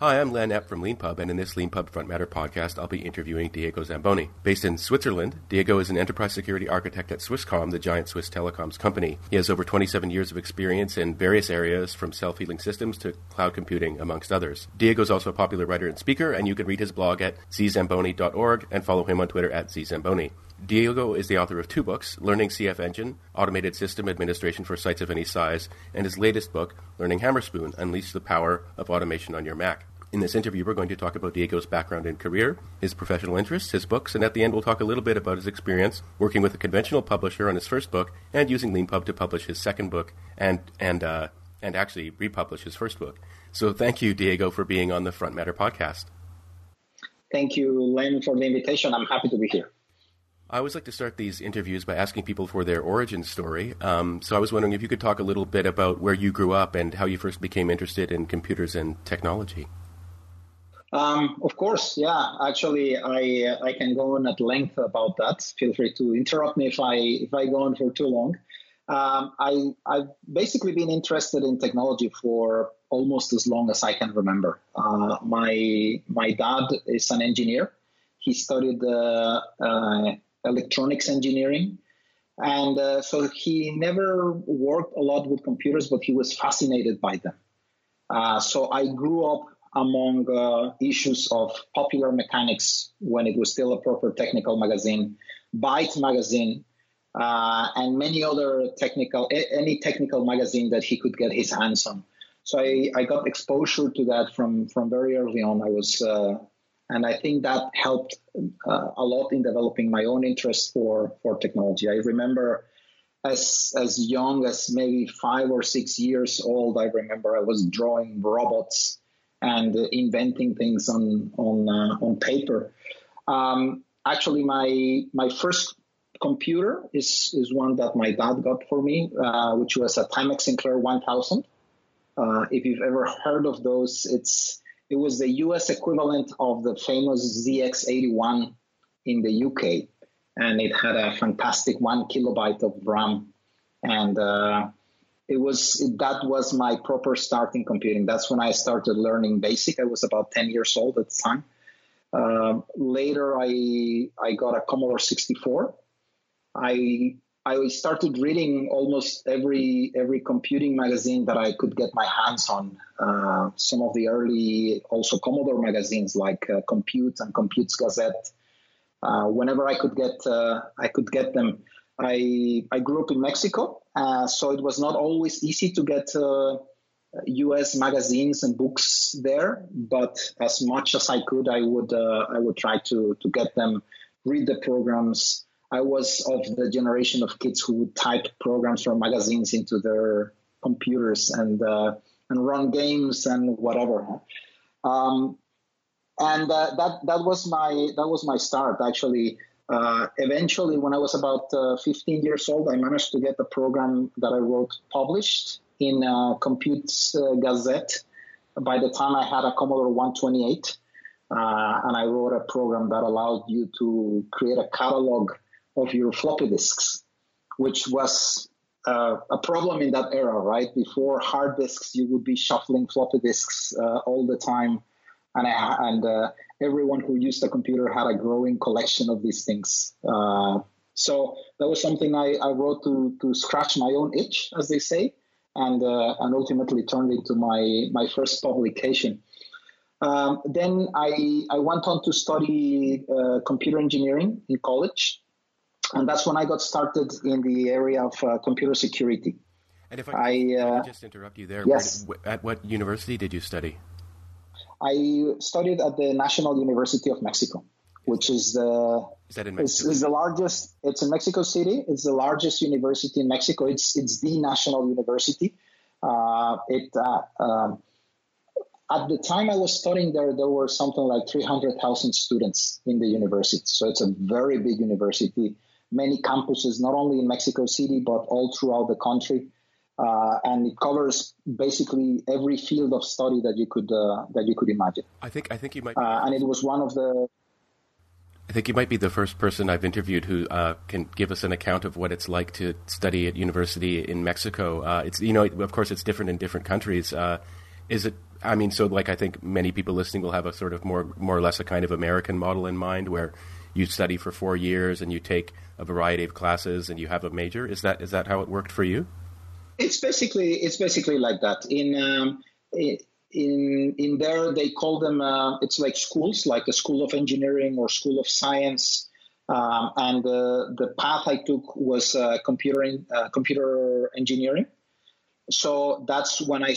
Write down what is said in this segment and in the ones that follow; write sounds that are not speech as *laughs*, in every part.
Hi, I'm Len Epp from LeanPub, and in this LeanPub Front Matter podcast, I'll be interviewing Diego Zamboni. Based in Switzerland, Diego is an enterprise security architect at Swisscom, the giant Swiss telecoms company. He has over 27 years of experience in various areas, from self-healing systems to cloud computing, amongst others. Diego is also a popular writer and speaker, and you can read his blog at zzamboni.org and follow him on Twitter at zzamboni. Diego is the author of two books, Learning CF Engine, Automated System Administration for Sites of Any Size, and his latest book, Learning Hammerspoon, Unleash the Power of Automation on Your Mac. In this interview, we're going to talk about Diego's background and career, his professional interests, his books, and at the end, we'll talk a little bit about his experience working with a conventional publisher on his first book and using LeanPub to publish his second book and and uh, and actually republish his first book. So, thank you, Diego, for being on the Front Matter podcast. Thank you, Len, for the invitation. I'm happy to be here. I always like to start these interviews by asking people for their origin story. Um, so I was wondering if you could talk a little bit about where you grew up and how you first became interested in computers and technology. Um, of course, yeah. Actually, I I can go on at length about that. Feel free to interrupt me if I if I go on for too long. Um, I I've basically been interested in technology for almost as long as I can remember. Uh, my my dad is an engineer. He studied uh, uh electronics engineering, and uh, so he never worked a lot with computers, but he was fascinated by them. Uh, so I grew up among uh, issues of popular mechanics when it was still a proper technical magazine, Byte magazine, uh, and many other technical, any technical magazine that he could get his hands on. So I, I got exposure to that from, from very early on. I was, uh, and I think that helped uh, a lot in developing my own interest for, for technology. I remember as as young as maybe five or six years old, I remember I was drawing robots and inventing things on on uh, on paper. Um, actually, my my first computer is is one that my dad got for me, uh, which was a Timex Sinclair 1000. Uh, if you've ever heard of those, it's it was the U.S. equivalent of the famous ZX81 in the UK, and it had a fantastic one kilobyte of RAM, and uh, it was that was my proper start in computing. That's when I started learning BASIC. I was about 10 years old at the time. Uh, later, I I got a Commodore 64. I I started reading almost every every computing magazine that I could get my hands on. Uh, some of the early also Commodore magazines like uh, Compute and Compute's Gazette. Uh, whenever I could get uh, I could get them. I I grew up in Mexico, uh, so it was not always easy to get uh, U.S. magazines and books there. But as much as I could, I would uh, I would try to to get them, read the programs. I was of the generation of kids who would type programs from magazines into their computers and uh, and run games and whatever. Um, and uh, that that was my that was my start actually. Uh, eventually, when I was about uh, 15 years old, I managed to get the program that I wrote published in uh, Compute uh, Gazette. By the time I had a Commodore 128, uh, and I wrote a program that allowed you to create a catalog of your floppy disks, which was uh, a problem in that era, right? Before hard disks, you would be shuffling floppy disks all the time and I, and uh, everyone who used a computer had a growing collection of these things. Uh, so that was something I, I, wrote to to scratch my own itch, as they say, and uh, and ultimately turned into my my first publication. Um, then I I went on to study uh, computer engineering in college, and that's when I got started in the area of uh, computer security. And if I, I, I uh, just interrupt you there, yes. Did, at what university did you study? I studied at the National University of Mexico, which is the is that in Mexico? Is the largest. It's in Mexico City. It's the largest university in Mexico. It's it's the national university. Uh, it uh, um, at the time I was studying there, there were something like 300,000 students in the university. So it's a very big university. Many campuses, not only in Mexico City, but all throughout the country uh, and it covers basically every field of study that you could uh, that you could imagine. I think I think you might, uh, and it was one of the. I think you might be the first person I've interviewed who uh, can give us an account of what it's like to study at university in Mexico. Uh, it's you know, of course, it's different in different countries. Uh, is it I mean, so like I think many people listening will have a sort of more more or less a kind of American model in mind where you study for four years and you take a variety of classes and you have a major. Is that is that how it worked for you? It's basically it's basically like that. In um, in in there they call them uh, it's like schools, like a school of engineering or school of science. Um, and the the path I took was uh, computer uh, computer engineering. So that's when I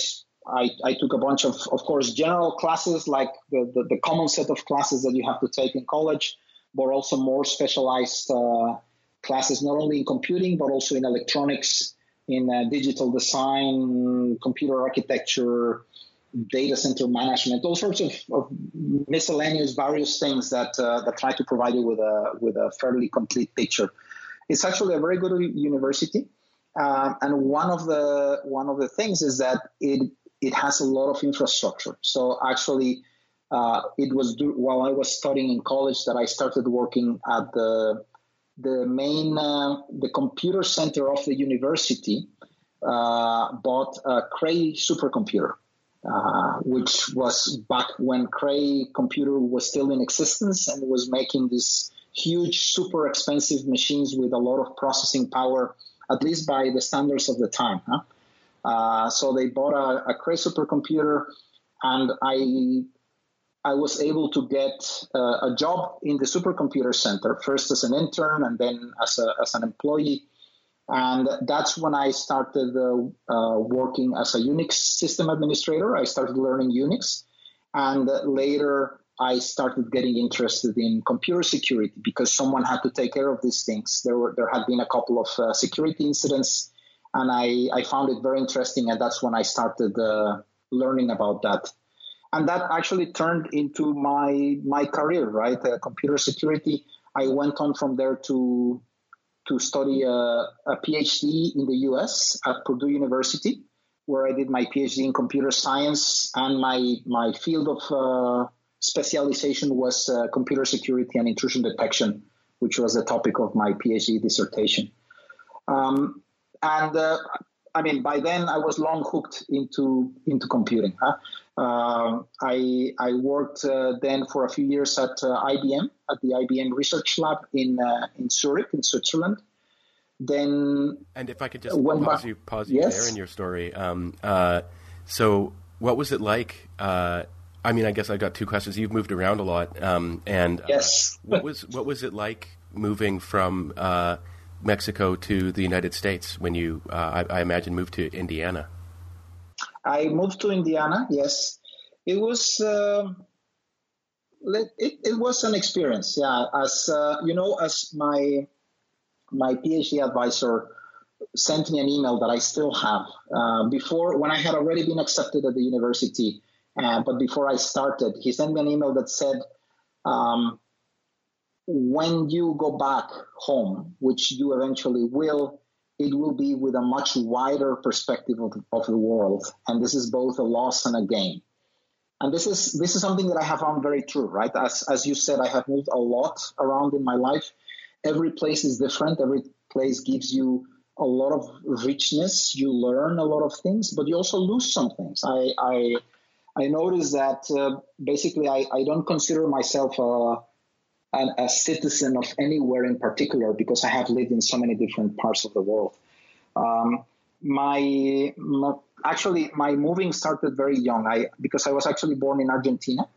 I, I, took a bunch of, of course, general classes like the, the, the, common set of classes that you have to take in college, but also more specialized uh, classes, not only in computing, but also in electronics, in uh, digital design, computer architecture, data center management, all sorts of, of miscellaneous various things that, uh, that try to provide you with a, with a fairly complete picture. It's actually a very good university. Um, and one of the one of the things is that it it has a lot of infrastructure. So actually, uh, it was do- while I was studying in college that I started working at the the main uh, the computer center of the university uh, bought a Cray supercomputer, uh, which was back when Cray computer was still in existence and was making these huge, super expensive machines with a lot of processing power, at least by the standards of the time. Huh? Uh, so they bought a, a Cray supercomputer, and I I was able to get uh, a job in the supercomputer center, first as an intern and then as, a, as an employee. And that's when I started uh, uh, working as a Unix system administrator. I started learning Unix. And later, I started getting interested in computer security because someone had to take care of these things. There, were, there had been a couple of uh, security incidents, and I, I found it very interesting. And that's when I started uh, learning about that and that actually turned into my my career, right? Uh, computer security. I went on from there to to study a, a, PhD in the U.S. at Purdue University, where I did my PhD in computer science, and my my field of uh, specialization was uh, computer security and intrusion detection, which was the topic of my PhD dissertation. Um, and uh, I mean, by then I was long hooked into into computing. Huh? Uh, I I worked uh, then for a few years at uh, IBM at the IBM Research Lab in uh, in Zurich in Switzerland. Then and if I could just pause back, you pause you yes. there in your story. Um, uh, so what was it like? Uh, I mean, I guess I've got two questions. You've moved around a lot, um, and yes, what was what was it like moving from Mexico to the United States when you, uh, I, I, imagine, moved to Indiana? I moved to Indiana. Yes, it was. Uh, it, it was an experience. Yeah, as uh, you know, as my my PhD advisor sent me an email that I still have uh, before when I had already been accepted at the university. Uh, but before I started, he sent me an email that said, um, when you go back home, which you eventually will, it will be with a much wider perspective of, of the world. And this is both a loss and a gain. And this is this is something that I have found very true, right? As as you said, I have moved a lot around in my life. Every place is different. Every place gives you a lot of richness. You learn a lot of things, but you also lose some things. I I, I notice that uh, basically I, I don't consider myself a an, a citizen of anywhere in particular because I have lived in so many different parts of the world. Um, my, my, actually my moving started very young. I because I was actually born in Argentina,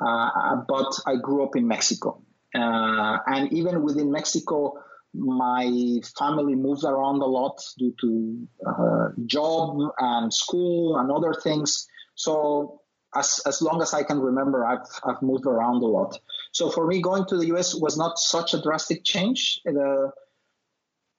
uh, but I grew up in Mexico, uh, and even within Mexico, my family moved around a lot due to uh, job and school and other things. So as as long as I can remember, I've I've moved around a lot. So for me, going to the US was not such a drastic change. The,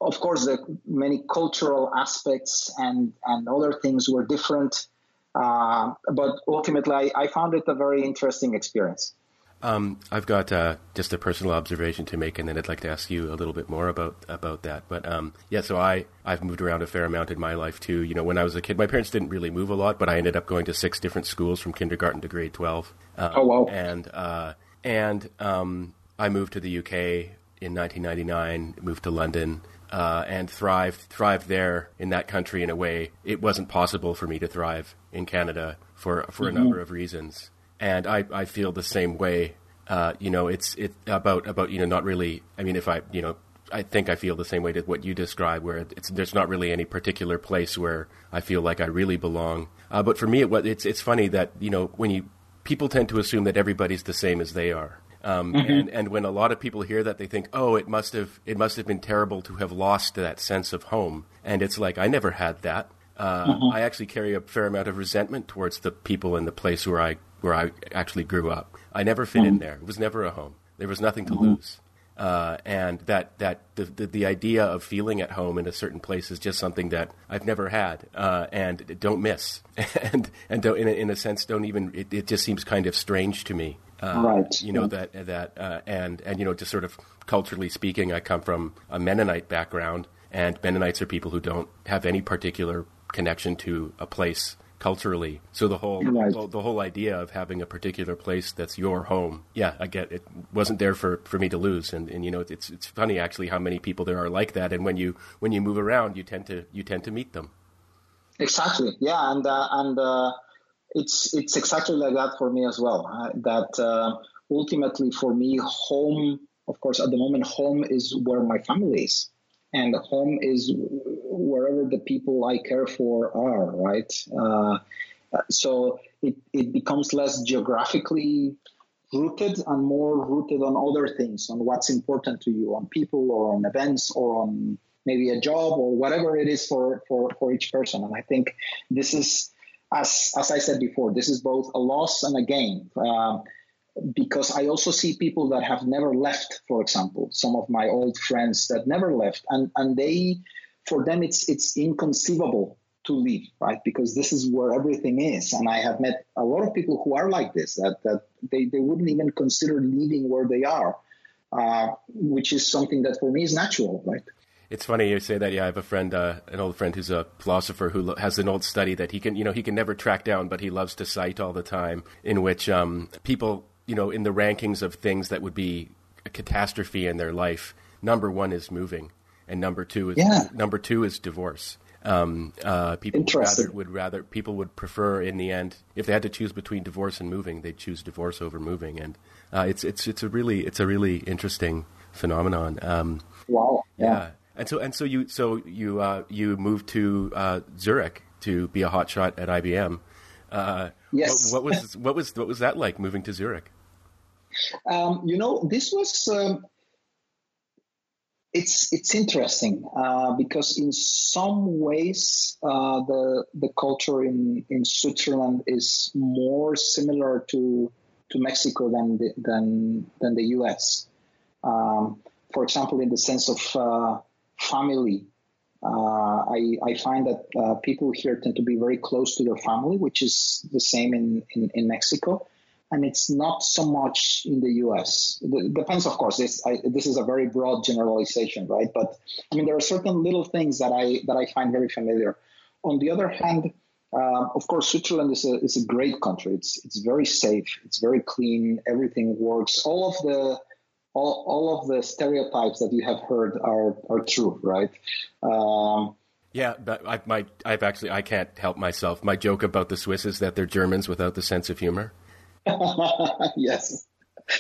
of course, the many cultural aspects and, and other things were different. Uh, but ultimately, I, I, found it a very interesting experience. Um, I've got uh, just a personal observation to make, and then I'd like to ask you a little bit more about about that. But um, yeah, so I I've moved around a fair amount in my life too. You know, when I was a kid, my parents didn't really move a lot, but I ended up going to six different schools from kindergarten to grade twelve. Um, oh wow! And uh, and um, I moved to the UK in 1999, moved to London, uh, and thrived thrived there in that country in a way it wasn't possible for me to thrive in Canada for for mm-hmm. a number of reasons. And I, I feel the same way. Uh, you know, it's it about about you know not really. I mean, if I you know I think I feel the same way to what you describe, where it's there's not really any particular place where I feel like I really belong. Uh, but for me, it, it's it's funny that you know when you people tend to assume that everybody's the same as they are. Um, mm-hmm. and, and when a lot of people hear that, they think, "Oh, it must have it must have been terrible to have lost that sense of home." And it's like I never had that. Uh, mm-hmm. I actually carry a fair amount of resentment towards the people in the place where I where I actually grew up. I never fit mm-hmm. in there. It was never a home. There was nothing to mm-hmm. lose. Uh, and that that the, the, the idea of feeling at home in a certain place is just something that I've never had uh, and don't miss *laughs* and and don't, in a, in a sense don't even it, it just seems kind of strange to me. Uh, right. You know that that uh, and and you know just sort of culturally speaking, I come from a Mennonite background, and Mennonites are people who don't have any particular connection to a place culturally. So the whole right. the, the, whole idea of having a particular place that's your home, yeah, I get it. Wasn't there for, for me to lose, and, and you know it's it's funny actually how many people there are like that, and when you when you move around, you tend to you tend to meet them. Exactly, yeah, and uh, and uh, it's it's exactly like that for me as well. Uh, that uh, ultimately for me, home, of course, at the moment, home is where my family is and home is wherever the people I care for are, right? Uh, so it, it becomes less geographically rooted and more rooted on other things, on what's important to you, on people or on events or on maybe a job or whatever it is for, for, for each person. And I think this is, as, as I said before, this is both a loss and a gain. Uh, because I also see people that have never left, for example, some of my old friends that never left, and and they, for them, it's it's inconceivable to leave, right? Because this is where everything is, and I have met a lot of people who are like this, that that they they wouldn't even consider leaving where they are, uh, which is something that for me is natural, right? It's funny you say that. Yeah, I have a friend, uh, an old friend who's a philosopher who lo- has an old study that he can, you know, he can never track down, but he loves to cite all the time, in which um, people you know, in the rankings of things that would be a catastrophe in their life, number one is moving, and number two is yeah. number two is divorce. Um, uh, people would rather, would rather people would prefer in the end if they had to choose between divorce and moving, they'd choose divorce over moving, and uh, it's it's it's a really it's a really interesting phenomenon. Um, wow. Yeah. yeah. And so and so you so you uh, you moved to uh, Zurich to be a hotshot at IBM. Uh, yes. What, what, was what was what was that like moving to Zurich? Um, you know, this was. Um, it's it's interesting uh, because in some ways uh, the the culture in, in Switzerland is more similar to to Mexico than the, than than the U.S. Um, for example, in the sense of uh, family, uh, I, I find that uh, people here tend to be very close to their family, which is the same in, in, in Mexico and it's not so much in the U.S. It depends, of course. This I, this is a very broad generalization, right? But I mean, there are certain little things that I that I find very familiar. On the other hand, uh, of course, Switzerland is a is a great country. It's it's very safe. It's very clean. Everything works. All of the all, all of the stereotypes that you have heard are are true, right? Um, yeah, but I, my, I've actually I can't help myself. My joke about the Swiss is that they're Germans without the sense of humor. *laughs* yes.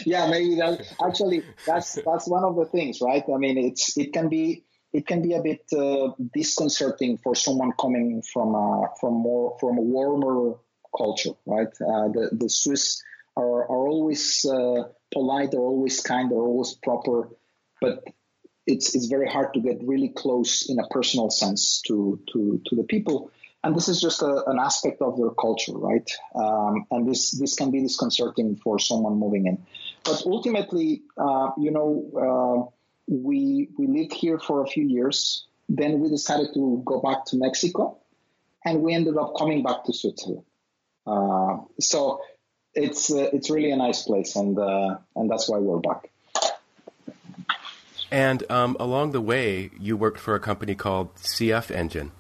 Yeah, maybe that actually that's that's one of the things, right? I mean, it's it can be it can be a bit uh, disconcerting for someone coming from a, from more from a warmer culture, right? Uh, the the Swiss are are always uh, polite, they're always kind, they're always proper, but it's it's very hard to get really close in a personal sense to to to the people and this is just a, an aspect of their culture, right? Um, and this this can be disconcerting for someone moving in. But ultimately, uh, you know, uh, we we lived here for a few years. Then we decided to go back to Mexico, and we ended up coming back to Switzerland. Uh, so it's uh, it's really a nice place, and uh, and that's why we're back. And um, along the way, you worked for a company called CF Engine.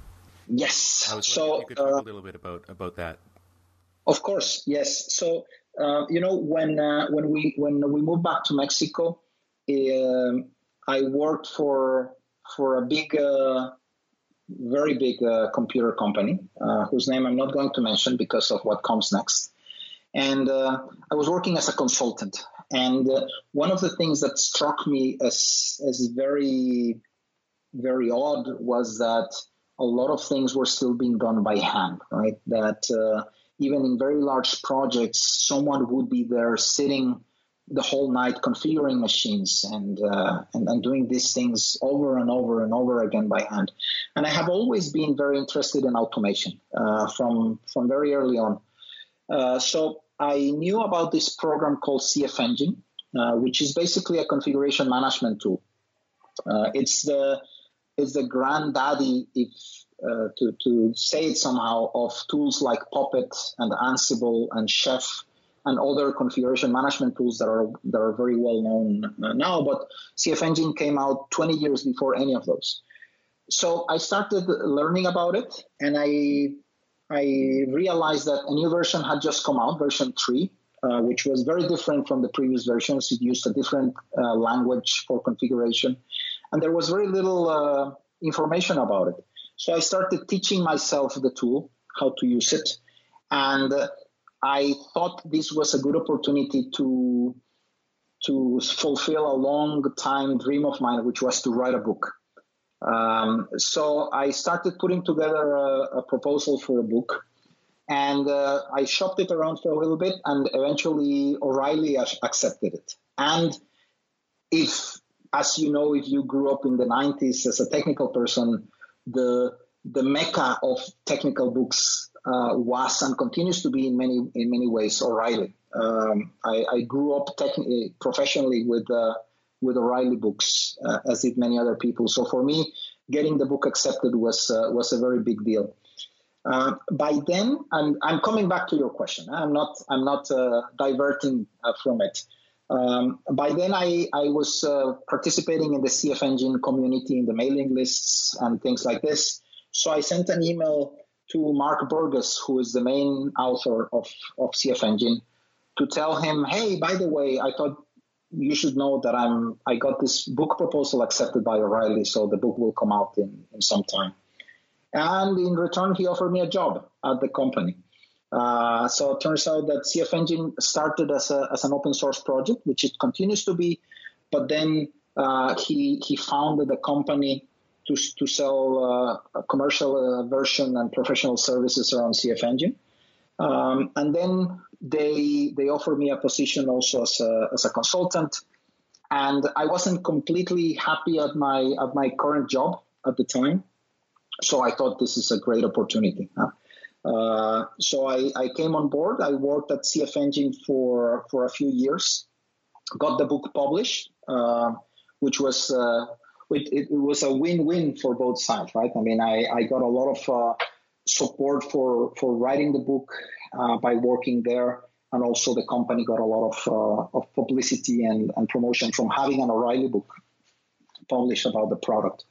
Yes. So you could talk uh, a little bit about about that. Of course, yes. So uh, you know when uh, when we when we moved back to Mexico, um, I worked for for a big, uh, very big uh, computer company uh, whose name I'm not going to mention because of what comes next. And uh, I was working as a consultant. And uh, one of the things that struck me as as very, very odd was that a lot of things were still being done by hand, right? That even in very large projects, someone would be there sitting the whole night configuring machines and, uh, and, and doing these things over and over and over again by hand. And I have always been very interested in automation uh, from from very early on. Uh, so I knew about this program called CF Engine, uh, which is basically a configuration management tool. Uh, it's the it's the granddaddy, if uh, to to say it somehow, of tools like Puppet and Ansible and Chef and other configuration management tools that are that are very well known now. But CF Engine came out 20 years before any of those. So I started learning about it, and I I realized that a new version had just come out, version three, uh, which was very different from the previous versions. It used a different uh, language for configuration, and there was very little uh, information about it. So I started teaching myself the tool, how to use it, and I thought this was a good opportunity to to fulfill a long time dream of mine, which was to write a book. Um, so I started putting together a, a proposal for a book, and uh, I shopped it around for a little bit, and eventually O'Reilly accepted it. And if, as you know, if you grew up in the '90s as a technical person, the the mecca of technical books uh, was and continues to be in many in many ways O'Reilly. Um, I, I, grew up technically professionally with uh, with O'Reilly books, uh, as did many other people. So for me, getting the book accepted was uh, was a very big deal. Uh, by then, I'm I'm coming back to your question. I'm not I'm not uh, diverting from it. Um, by then, I, I was participating in the CF Engine community in the mailing lists and things like this. So I sent an email to Mark Burgess, who is the main author of, of CF Engine, to tell him, hey, by the way, I thought you should know that I'm I got this book proposal accepted by O'Reilly, so the book will come out in, in some time. And in return, he offered me a job at the company. Uh, so it turns out that CF Engine started as, a, as an open source project, which it continues to be, but then uh, he he founded a company to, to sell uh, a commercial uh, version and professional services around CF Engine. Um, and then they they offered me a position also as a, as a consultant. And I wasn't completely happy at my at my current job at the time, so I thought this is a great opportunity. Huh? Uh, so I, I, came on board. I worked at CF Engine for for a few years, got the book published, uh, which was uh, it, it, was a win-win for both sides, right? I mean, I, I got a lot of uh, support for for writing the book uh, by working there, and also the company got a lot of of publicity and, and promotion from having an O'Reilly book published about the product.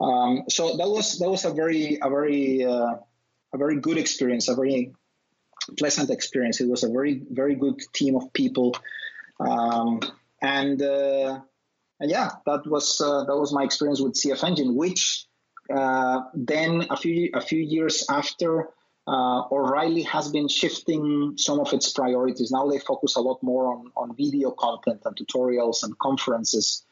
Um, so that was that was a very a very a very good experience, a very pleasant experience. It was a very very good team of people, um, and uh, and yeah, that was uh, that was my experience with CF Engine, which uh, then a few a few years after uh, O'Reilly has been shifting some of its priorities. Now they focus a lot more on, on video content and tutorials and conferences,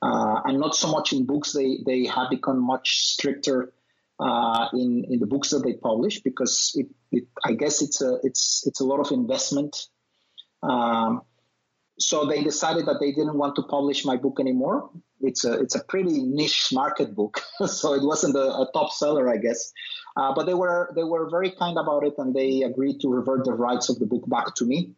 uh, and not so much in books. They they have become much stricter uh, in in the books that they publish because it, it I guess it's a it's it's a lot of investment. Um, so they decided that they didn't want to publish my book anymore. It's a it's a pretty niche market book, *laughs* so it wasn't a, a top seller, I guess. Uh, but they were they were very kind about it, and they agreed to revert the rights of the book back to me,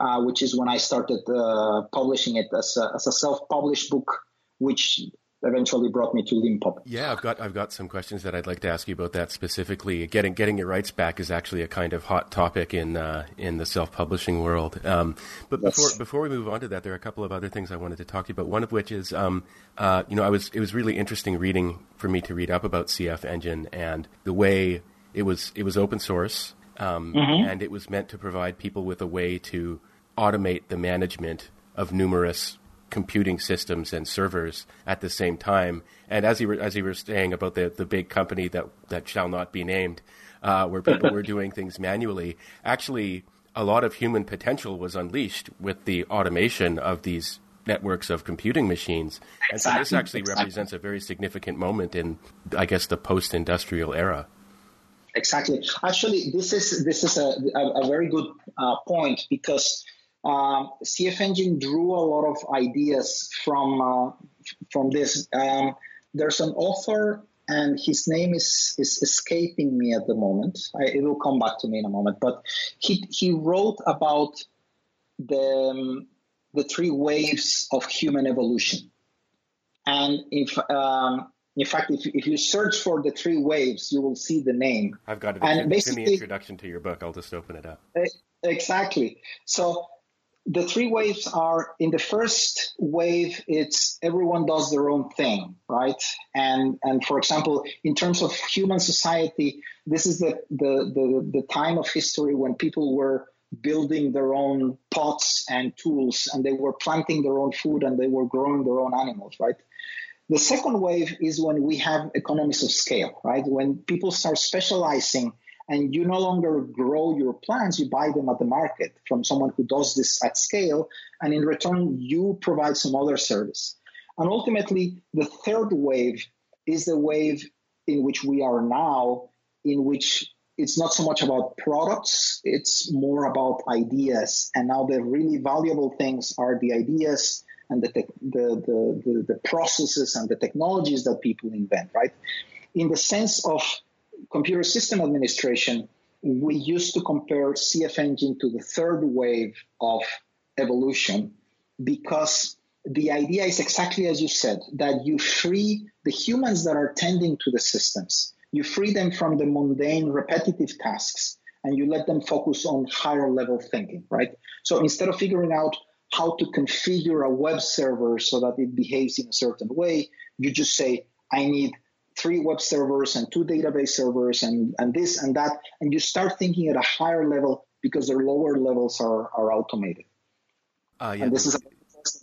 uh, which is when I started uh, publishing it as a, as a self published book, which eventually brought me to Leanpub. Yeah, I've got I've got some questions that I'd like to ask you about that specifically. Getting getting your rights back is actually a kind of hot topic in uh, in the self publishing world. Um, but yes. before before we move on to that, there are a couple of other things I wanted to talk to you about. One of which is, um, uh, you know, I was it was really interesting reading for me to read up about CF Engine and the way it was it was open source um, mm-hmm. and it was meant to provide people with a way to automate the management of numerous computing systems and servers at the same time. And as you were as you were saying about the the big company that that shall not be named, uh, where people were *laughs* doing things manually, actually a lot of human potential was unleashed with the automation of these networks of computing machines. And so this actually represents a very significant moment in, I guess, the post-industrial era. Exactly. Actually, this is this is a, a, a very good uh, point because um, CF Engine drew a lot of ideas from uh, from this. Um, there's an author, and his name is is escaping me at the moment. I, it will come back to me in a moment. But he he wrote about the um, the three waves of human evolution, and if um, in fact, if, if you search for the three waves, you will see the name. I've got it. And basically, in the introduction to your book, I'll just open it up. Exactly. So the three waves are in the first wave it's everyone does their own thing right? And and for example in terms of human society this is the the the, the time of history when people were building their own pots and tools and they were planting their own food and they were growing their own animals right? The second wave is when we have economies of scale right? When people start specializing and you no longer grow your plants, you buy them at the market from someone who does this at scale, and in return, you provide some other service. And ultimately, the third wave is the wave in which we are now, in which it's not so much about products, it's more about ideas. And now the really valuable things are the ideas and the, te- the, the, the, the processes and the technologies that people invent, right? In the sense of computer system administration, we used to compare CF Engine to the third wave of evolution because the idea is exactly as you said that you free the humans that are tending to the systems, you free them from the mundane, repetitive tasks, and you let them focus on higher level thinking, right? So instead of figuring out how to configure a web server so that it behaves in a certain way, you just say, I need three web servers and two database servers and, and this and that. And you start thinking at a higher level because their lower levels are, are automated. Uh, yeah, and this is a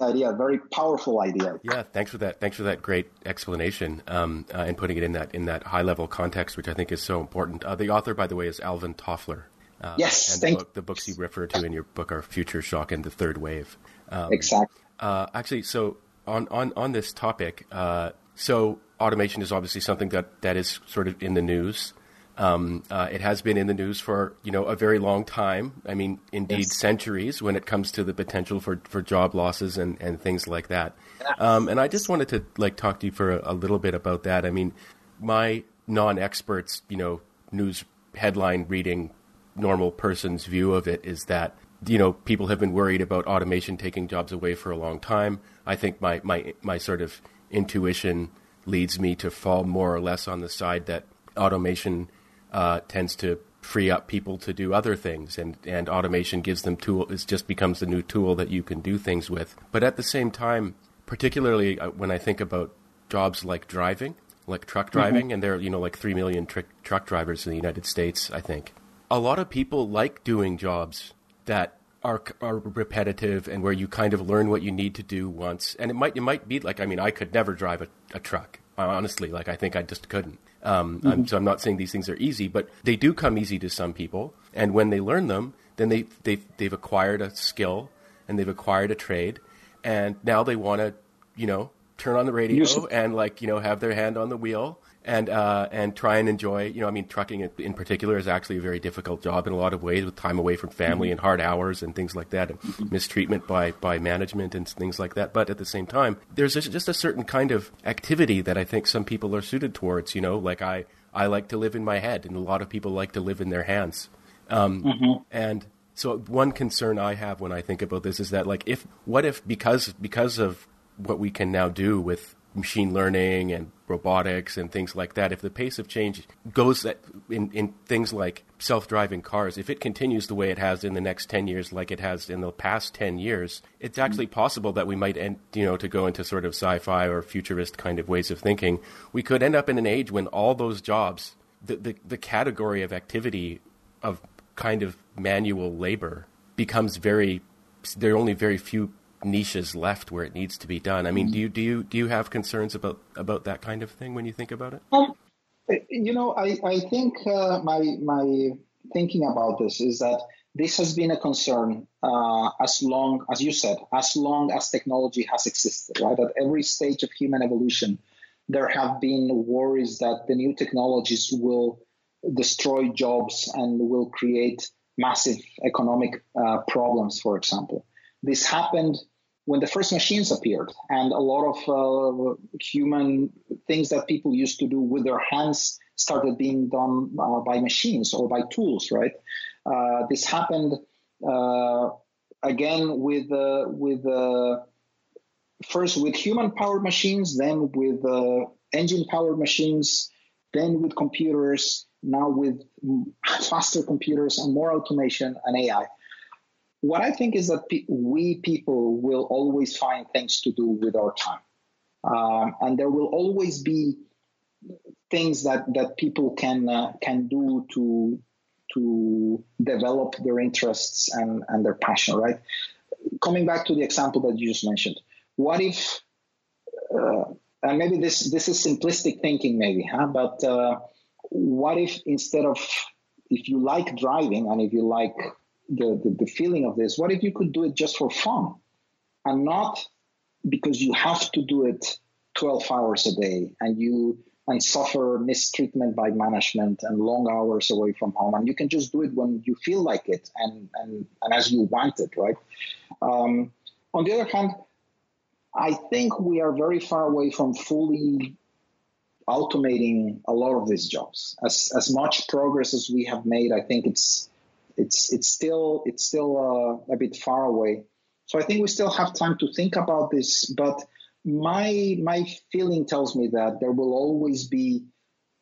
idea, a very powerful idea. Yeah, thanks for that. Thanks for that great explanation um, uh, and putting it in that in that high level context, which I think is so important. Uh, the author, by the way, is Alvin Toffler. Uh, yes, and the, book, the, books you refer to in your book are Future Shock and The Third Wave. Um, exactly. Uh, actually, so on on on this topic, uh, so automation is obviously something that, that is sort of in the news. Um, uh, it has been in the news for you know a very long time. I mean, indeed, yes. centuries when it comes to the potential for, for job losses and, and things like that. Um, and I just wanted to like talk to you for a, a little bit about that. I mean, my non-experts, you know, news headline reading, normal person's view of it is that you know people have been worried about automation taking jobs away for a long time. I think my my my sort of intuition leads me to fall more or less on the side that automation uh, tends to free up people to do other things, and, and automation gives them tool. It just becomes the new tool that you can do things with. But at the same time, particularly uh, when I think about jobs like driving, like truck mm-hmm. driving, mm-hmm. and there are you know like three million tr- truck drivers in the United States. I think a lot of people like doing jobs that are are repetitive and where you kind of learn what you need to do once. And it might it might be like I mean I could never drive a, a truck honestly. Like I think I just couldn't. Um, mm-hmm. I'm, so I'm not saying these things are easy, but they do come easy to some people. And when they learn them, then they they've they've acquired a skill and they've acquired a trade, and now they want to you know turn on the radio and like you know have their hand on the wheel and uh, and try and enjoy. You know, I mean, trucking in particular is actually a very difficult job in a lot of ways, with time away from family and hard hours and things like that, and mistreatment by by management and things like that. But at the same time, there's just a certain kind of activity that I think some people are suited towards. You know, like I I like to live in my head, and a lot of people like to live in their hands. Um, mm-hmm. And so, one concern I have when I think about this is that, like, if what if because because of what we can now do with machine learning and robotics and things like that, if the pace of change goes in, in things like self driving cars, if it continues the way it has in the next 10 years, like it has in the past 10 years, it's actually possible that we might end, you know, to go into sort of sci fi or futurist kind of ways of thinking, we could end up in an age when all those jobs, the, the, the category of activity of kind of manual labor becomes very, there are only very few niches left where it needs to be done. I mean, do you do you do you have concerns about about that kind of thing when you think about it? Um, you know, I I think uh, my my thinking about this is that this has been a concern uh, as long as you said, as long as technology has existed. Right, at every stage of human evolution, there have been worries that the new technologies will destroy jobs and will create massive economic uh, problems, for example. This happened when the first machines appeared, and a lot of uh, human things that people used to do with their hands started being done uh, by machines or by tools, right? Uh, this happened uh, again with uh, with first with human powered machines, then with engine powered machines, then with computers, now with faster computers and more automation and AI. What I think is that we people will always find things to do with our time. Um, and there will always be things that, that people can uh, can do to to develop their interests and, and their passion, right? Coming back to the example that you just mentioned, what if, uh, and maybe this this is simplistic thinking, maybe, huh? But uh, what if instead of if you like driving and if you like the, the, the feeling of this, what if you could do it just for fun and not because you have to do it 12 hours a day and you and suffer mistreatment by management and long hours away from home and you can just do it when you feel like it and and, and as you want it right um, on the other hand i think we are very far away from fully automating a lot of these jobs. As as much progress as we have made, I think it's it's it's still it's still uh, a bit far away. So I think we still have time to think about this. But my my feeling tells me that there will always be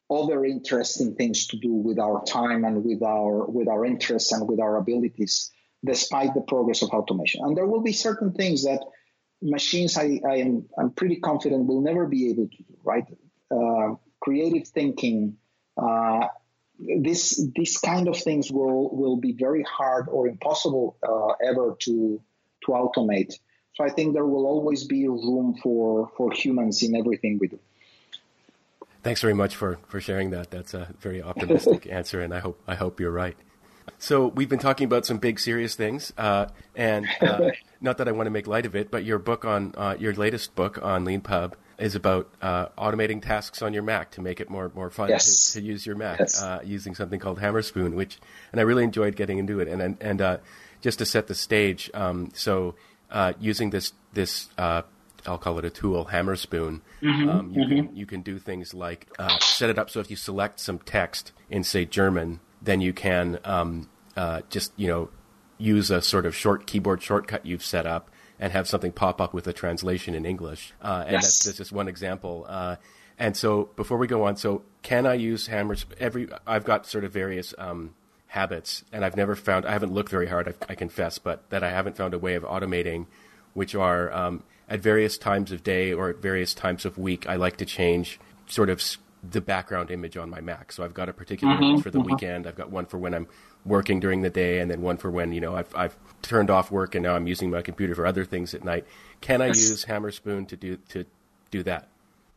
other interesting things to do with our time and with our with our interests and with our abilities, despite the progress of automation. And there will be certain things that machines I, I am I'm pretty confident will never be able to do, right? Uh, creative thinking, uh, this these kind of things will will be very hard or impossible uh, ever to to automate. So I think there will always be room for for humans in everything we do. Thanks very much for, for sharing that. That's a very optimistic *laughs* answer, and I hope I hope you're right. So we've been talking about some big serious things, uh, and uh, *laughs* not that I want to make light of it, but your book on uh, your latest book on LeanPub is about uh, automating tasks on your Mac to make it more more fun yes. to, to, use your Mac yes. uh, using something called Hammerspoon, which and I really enjoyed getting into it. And and, uh, just to set the stage, um, so uh, using this this uh, I'll call it a tool, Hammerspoon. Mm-hmm, um, you mm-hmm. can you can do things like uh, set it up so if you select some text in say German, then you can um, just you know use a sort of short keyboard shortcut you've set up and have something pop up with a translation in English. Uh, and yes. that's, that's, just one example. Uh, and so before we go on, so can I use hammers? Every I've got sort of various um, habits, and I've never found. I haven't looked very hard. I, I, confess, but that I haven't found a way of automating, which are um, at various times of day or at various times of week. I like to change sort of the background image on my Mac. So I've got a particular mm-hmm, image for the mm-hmm. weekend. I've got one for when I'm working during the day, and then one for when you know I've I've turned off work and now I'm using my computer for other things at night. Can I yes. use Hammerspoon to do to do that?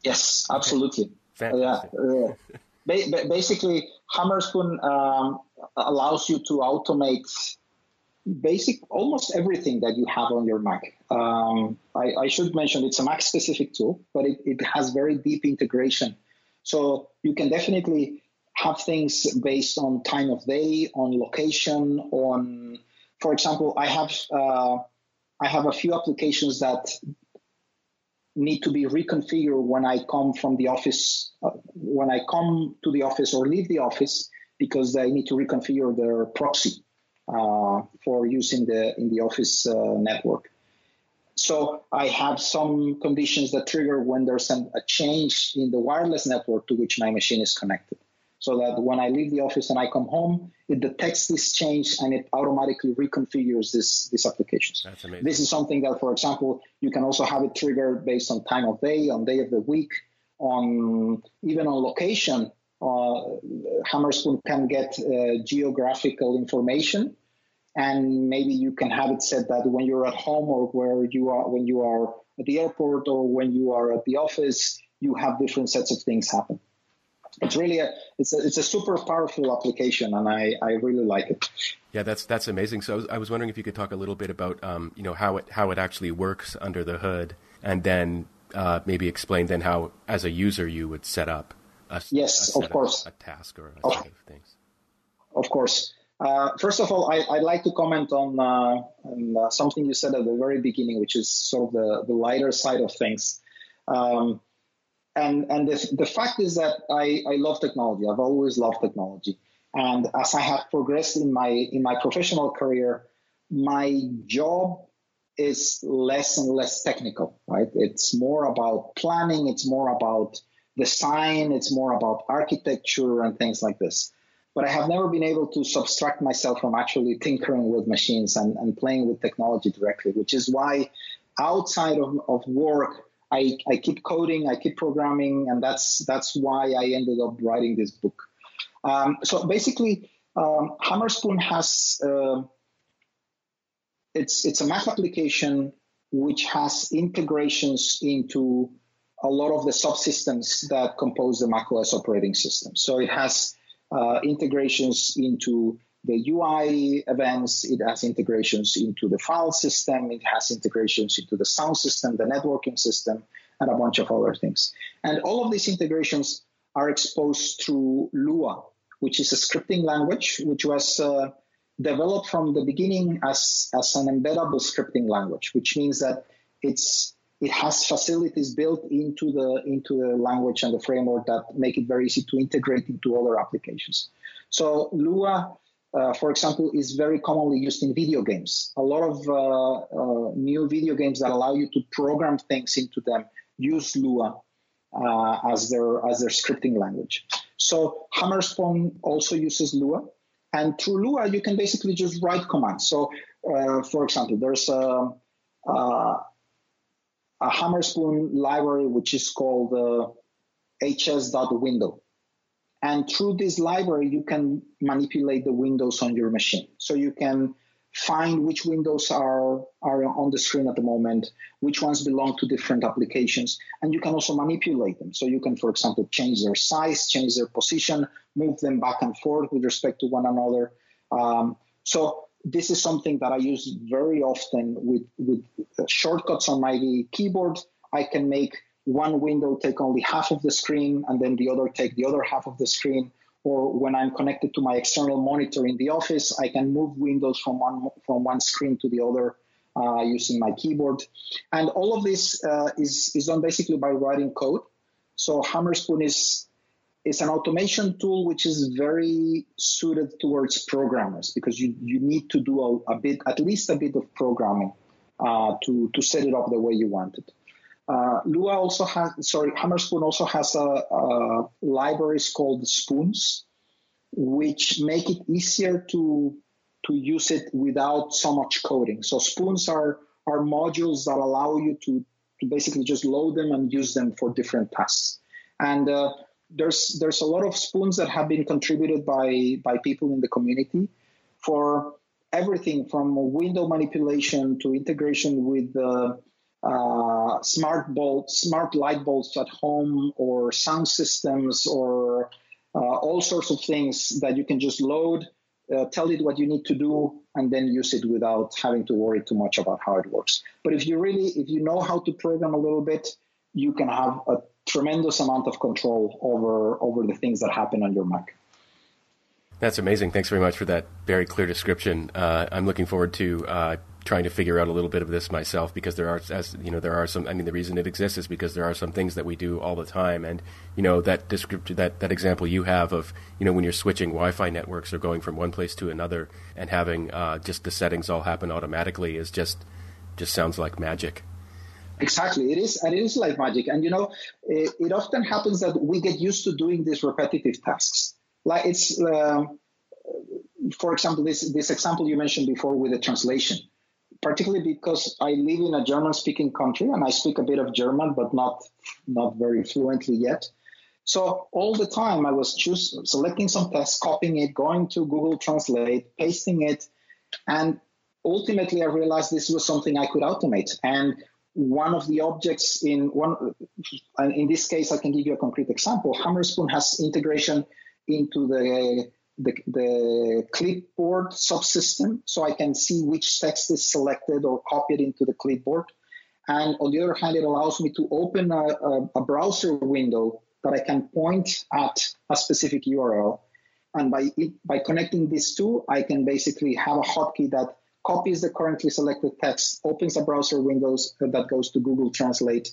Yes, absolutely. Okay. Yeah. Uh, basically, Hammerspoon um, allows you to automate basic almost everything that you have on your Mac. Um, I, I, should mention it's a Mac specific tool, but it, it has very deep integration. So you can definitely have things based on time of day, on location, on, for example, I have uh, I have a few applications that need to be reconfigured when I come from the office, uh, when I come to the office or leave the office, because they need to reconfigure their proxy uh, for using the in the office uh, network. So I have some conditions that trigger when there's some, a change in the wireless network to which my machine is connected so that when I leave the office and I come home, it detects this change and it automatically reconfigures this these applications. That's amazing. This is something that, for example, you can also have it triggered based on time of day, on day of the week, on even on location. Uh, Hammerspoon can get uh, geographical information and maybe you can have it set that when you're at home or where you are when you are at the airport or when you are at the office, you have different sets of things happen. It's really a it's a it's a super powerful application, and I, I really like it. Yeah, that's that's amazing. So I was, I was wondering if you could talk a little bit about um, you know how it how it actually works under the hood, and then uh, maybe explain then how as a user you would set up a, yes, a of course, of, a task or a of, set of things. Of course. Uh, first of all, I, would like to comment on, uh, on uh, something you said at the very beginning, which is sort of the, the lighter side of things. Um, and and the, the fact is that I, I love technology. I've always loved technology. And as I have progressed in my in my professional career, my job is less and less technical, right? It's more about planning, it's more about design, it's more about architecture and things like this but I have never been able to subtract myself from actually tinkering with machines and, and playing with technology directly, which is why outside of, of work, I, I keep coding, I keep programming, and that's that's why I ended up writing this book. Um, so basically, um, Hammerspoon has uh, it's it's a Mac application which has integrations into a lot of the subsystems that compose the macOS operating system. So it has uh, integrations into the UI events, it has integrations into the file system, it has integrations into the sound system, the networking system, and a bunch of other things. And all of these integrations are exposed through Lua, which is a scripting language which was uh, developed from the beginning as, as an embeddable scripting language, which means that it's it has facilities built into the into the language and the framework that make it very easy to integrate into other applications. So Lua, uh, for example, is very commonly used in video games. A lot of uh, uh, new video games that allow you to program things into them use Lua uh, as their as their scripting language. So Hammerspoon also uses Lua, and through Lua you can basically just write commands. So, uh, for example, there's a uh, a Hammerspoon library, which is called uh, hs.window. And through this library, you can manipulate the windows on your machine. So you can find which windows are, are on the screen at the moment, which ones belong to different applications, and you can also manipulate them. So you can, for example, change their size, change their position, move them back and forth with respect to one another. Um, so this is something that I use very often with, with shortcuts on my keyboard. I can make one window take only half of the screen and then the other take the other half of the screen. Or when I'm connected to my external monitor in the office, I can move windows from one from one screen to the other uh, using my keyboard. And all of this uh, is is done basically by writing code. So Hammerspoon is it's an automation tool which is very suited towards programmers because you, you need to do a, a bit, at least a bit of programming uh, to, to set it up the way you want it. Uh, Lua also has, sorry, Hammerspoon also has a, a libraries called spoons, which make it easier to to use it without so much coding. So spoons are are modules that allow you to to basically just load them and use them for different tasks. And uh, there's there's a lot of spoons that have been contributed by by people in the community for everything from window manipulation to integration with uh, uh, smart bulbs, smart light bulbs at home, or sound systems, or uh, all sorts of things that you can just load, uh, tell it what you need to do, and then use it without having to worry too much about how it works. But if you really, if you know how to program a little bit, you can have a tremendous amount of control over over the things that happen on your Mac. That's amazing. Thanks very much for that very clear description. Uh, I'm looking forward to uh, trying to figure out a little bit of this myself because there are, as you know, there are some. I mean, the reason it exists is because there are some things that we do all the time, and you know that description, that that example you have of you know when you're switching Wi-Fi networks or going from one place to another and having uh, just the settings all happen automatically is just just sounds like magic. Exactly, it is, and it is like magic. And you know, it, it often happens that we get used to doing these repetitive tasks. Like it's, uh, for example, this this example you mentioned before with the translation. Particularly because I live in a German-speaking country and I speak a bit of German, but not not very fluently yet. So all the time I was just selecting some text, copying it, going to Google Translate, pasting it, And ultimately, I realized this was something I could automate. And one of the objects in one, in this case, I can give you a concrete example. Hammerspoon has integration into the the, the, clipboard subsystem, so I can see which text is selected or copied into the clipboard. And on the other hand, it allows me to open a, a, a browser window that I can point at a specific URL. And by by connecting these two, I can basically have a hotkey that copies the currently selected text, opens a browser window that goes to Google Translate,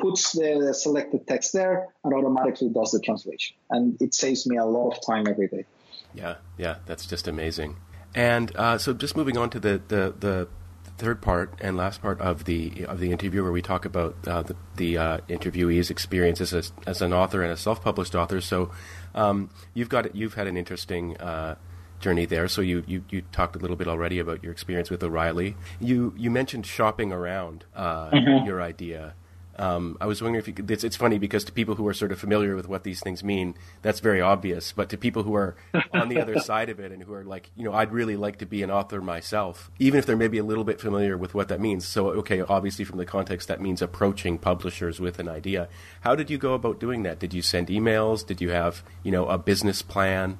puts the selected text there, and automatically does the translation. And it saves me a lot of time every day. Yeah, yeah, that's just amazing. And uh, so, just moving on to the, the, the third part and last part of the of the interview, where we talk about uh, the, the uh, interviewee's experience as, a, as an author and a self published author. So, um, you've got you've had an interesting uh, journey there. So you, you, you talked a little bit already about your experience with O'Reilly. You you mentioned shopping around uh, mm-hmm. your idea. Um, I was wondering if you could. It's, it's, funny because to people who are sort of familiar with what these things mean, that's very obvious. But to people who are on the other *laughs* side of it and who are like, you know, I'd really like to be an author myself, even if they're maybe a little bit familiar with what that means. So, okay, obviously from the context, that means approaching publishers with an idea. How did you go about doing that? Did you send emails? Did you have, you know, a business plan?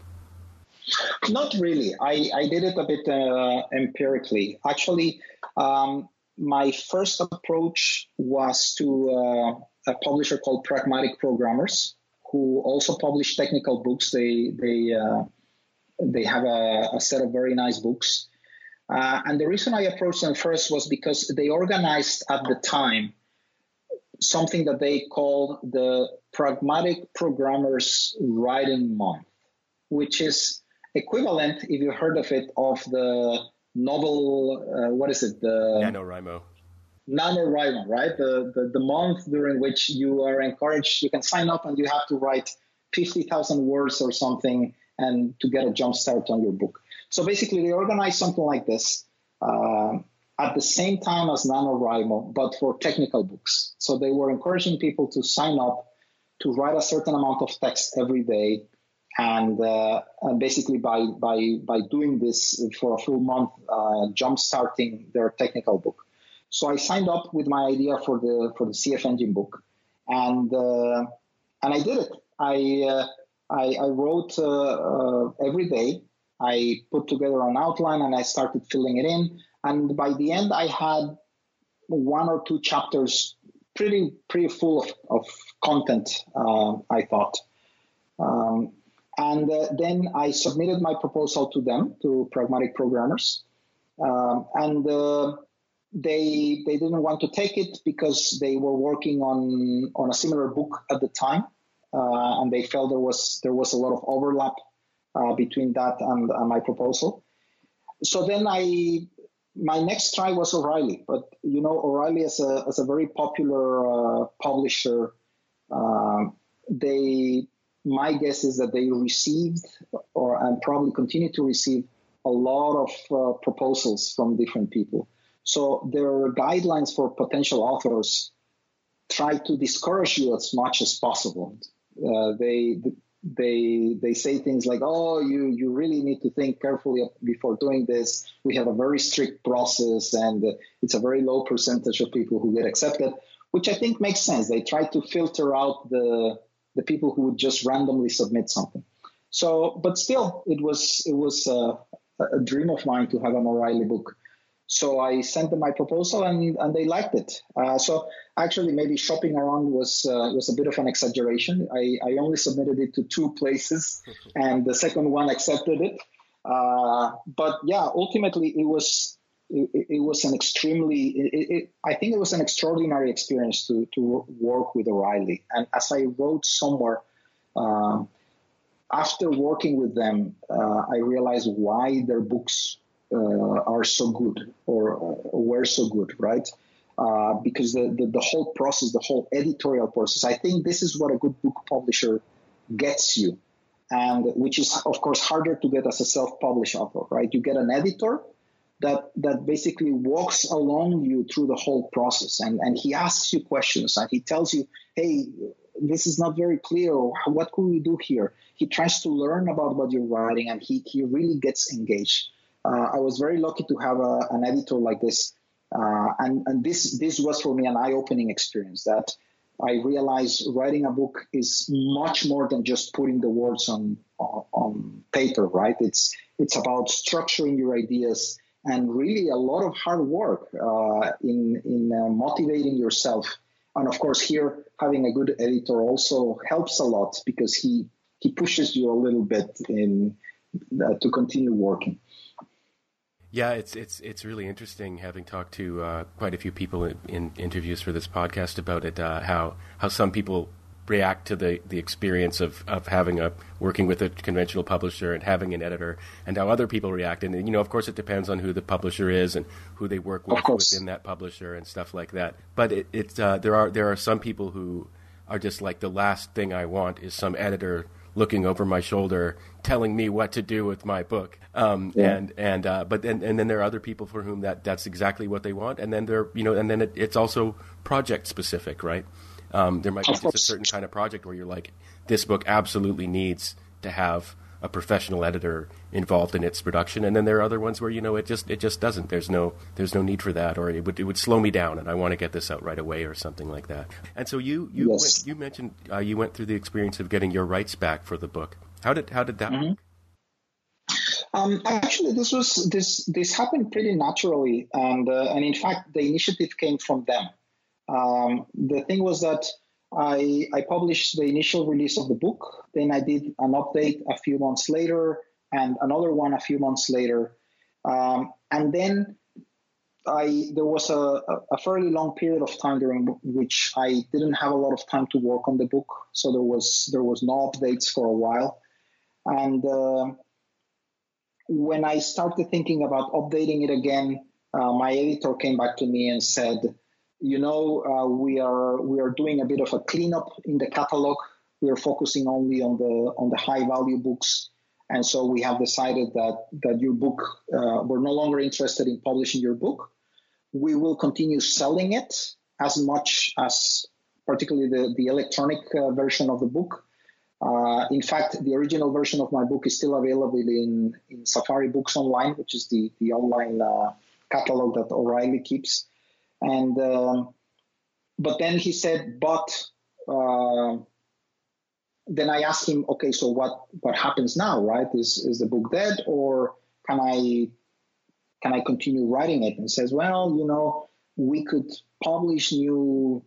Not really. I, I did it a bit uh, empirically. Actually, um, my first approach was to uh, a publisher called Pragmatic Programmers, who also publish technical books. They they uh, they have a, a, set of very nice books. Uh, and the reason I approached them first was because they organized at the time something that they called the Pragmatic Programmers Writing Month, which is equivalent, if you heard of it, of the novel, uh, what is it? The NaNoWriMo. NaNoWriMo, right? The, the, the month during which you are encouraged, you can sign up and you have to write 50,000 words or something and to get a jump start on your book. So basically, they organized something like this uh, at the same time as NaNoWriMo, but for technical books. So they were encouraging people to sign up to write a certain amount of text every day and, uh, and basically by by by doing this for a full month, uh, jump starting their technical book. So I signed up with my idea for the for the CFEngine book, and uh, and I did it. I uh, I, I, wrote uh, uh, every day. I put together an outline and I started filling it in. And by the end, I had one or two chapters pretty pretty full of, of content. I thought. Um, and uh, then I submitted my proposal to them, to Pragmatic Programmers. Um, and uh, they they didn't want to take it because they were working on on a similar book at the time, uh, and they felt there was there was a lot of overlap uh, between that and, my proposal. So then I my next try was O'Reilly, but you know O'Reilly as a as a very popular uh, publisher, um, they my guess is that they received or and probably continue to receive a lot of uh, proposals from different people. So their guidelines for potential authors try to discourage you as much as possible. Uh, they they they say things like, "Oh, you you really need to think carefully before doing this. We have a very strict process, and it's a very low percentage of people who get accepted." Which I think makes sense. They try to filter out the the people who would just randomly submit something. So, but still, it was it was uh, a dream of mine to have an O'Reilly book. So I sent them my proposal, and, and they liked it. Uh, so actually, maybe shopping around was uh, was a bit of an exaggeration. I, I only submitted it to two places, *laughs* and the second one accepted it. Uh, but yeah, ultimately, it was it, it was an extremely it, i think it was an extraordinary experience to, to work with o'reilly. And as i wrote somewhere um, after working with them uh, i realized why their books uh, are so good or, or, were so good right? Uh, because the, the, the whole process the whole editorial process i think this is what a good book publisher gets you. And which is of course harder to get as a self-published author right? You get an editor that that basically walks along you through the whole process. And, and he asks you questions and he tells you hey this is not very clear. What could we do here? He tries to learn about what you're writing and he, he really gets engaged. Uh, I was very lucky to have a, an editor like this, uh, and and this this was for me an eye-opening experience that I realized writing a book is much more than just putting the words on on paper, right? It's it's about structuring your ideas and really a lot of hard work uh, in in uh, motivating yourself. And of course, here having a good editor also helps a lot because he he pushes you a little bit in uh, to continue working. Yeah, it's it's it's really interesting having talked to uh, quite a few people in, in, interviews for this podcast about it. Uh, how how some people react to the, the experience of, of having a working with a conventional publisher and having an editor, and how other people react. And you know, of course, it depends on who the publisher is and who they work with within that publisher and stuff like that. But it, it's uh, there are there are some people who are just like the last thing I want is some editor looking over my shoulder, telling me what to do with my book. Um, yeah. And and uh, but then and then there are other people for whom that that's exactly what they want. And then they're you know and then it, it's also project specific, right? Um, there might be just a certain kind of project where you're like, this book absolutely needs to have a professional editor involved in its production, and then there are other ones where you know it just it just doesn't. There's no there's no need for that, or it would it would slow me down, and I want to get this out right away, or something like that. And so you you yes. went, you mentioned uh, you went through the experience of getting your rights back for the book. How did how did that mm-hmm. work? Um, actually, this was this this happened pretty naturally, and uh, and in fact, the initiative came from them. Um, the thing was that I, I published the initial release of the book. Then I did an update a few months later and another one a few months later. Um, and then I there was a, a, fairly long period of time during which I didn't have a lot of time to work on the book. So there was there was no updates for a while. And uh, when I started thinking about updating it again, uh, my editor came back to me and said, you know, uh, we are we are doing a bit of a cleanup in the catalog. We are focusing only on the on the high value books, and so we have decided that that your book uh, we're no longer interested in publishing your book. We will continue selling it as much as particularly the the electronic uh, version of the book. Uh, in fact, the original version of my book is still available in, in Safari Books Online, which is the, the online uh, catalog that O'Reilly keeps. And um, but then he said, but uh, then I asked him, okay, so what what happens now, right? Is is the book dead, or can I can I continue writing it? And says, well, you know, we could publish new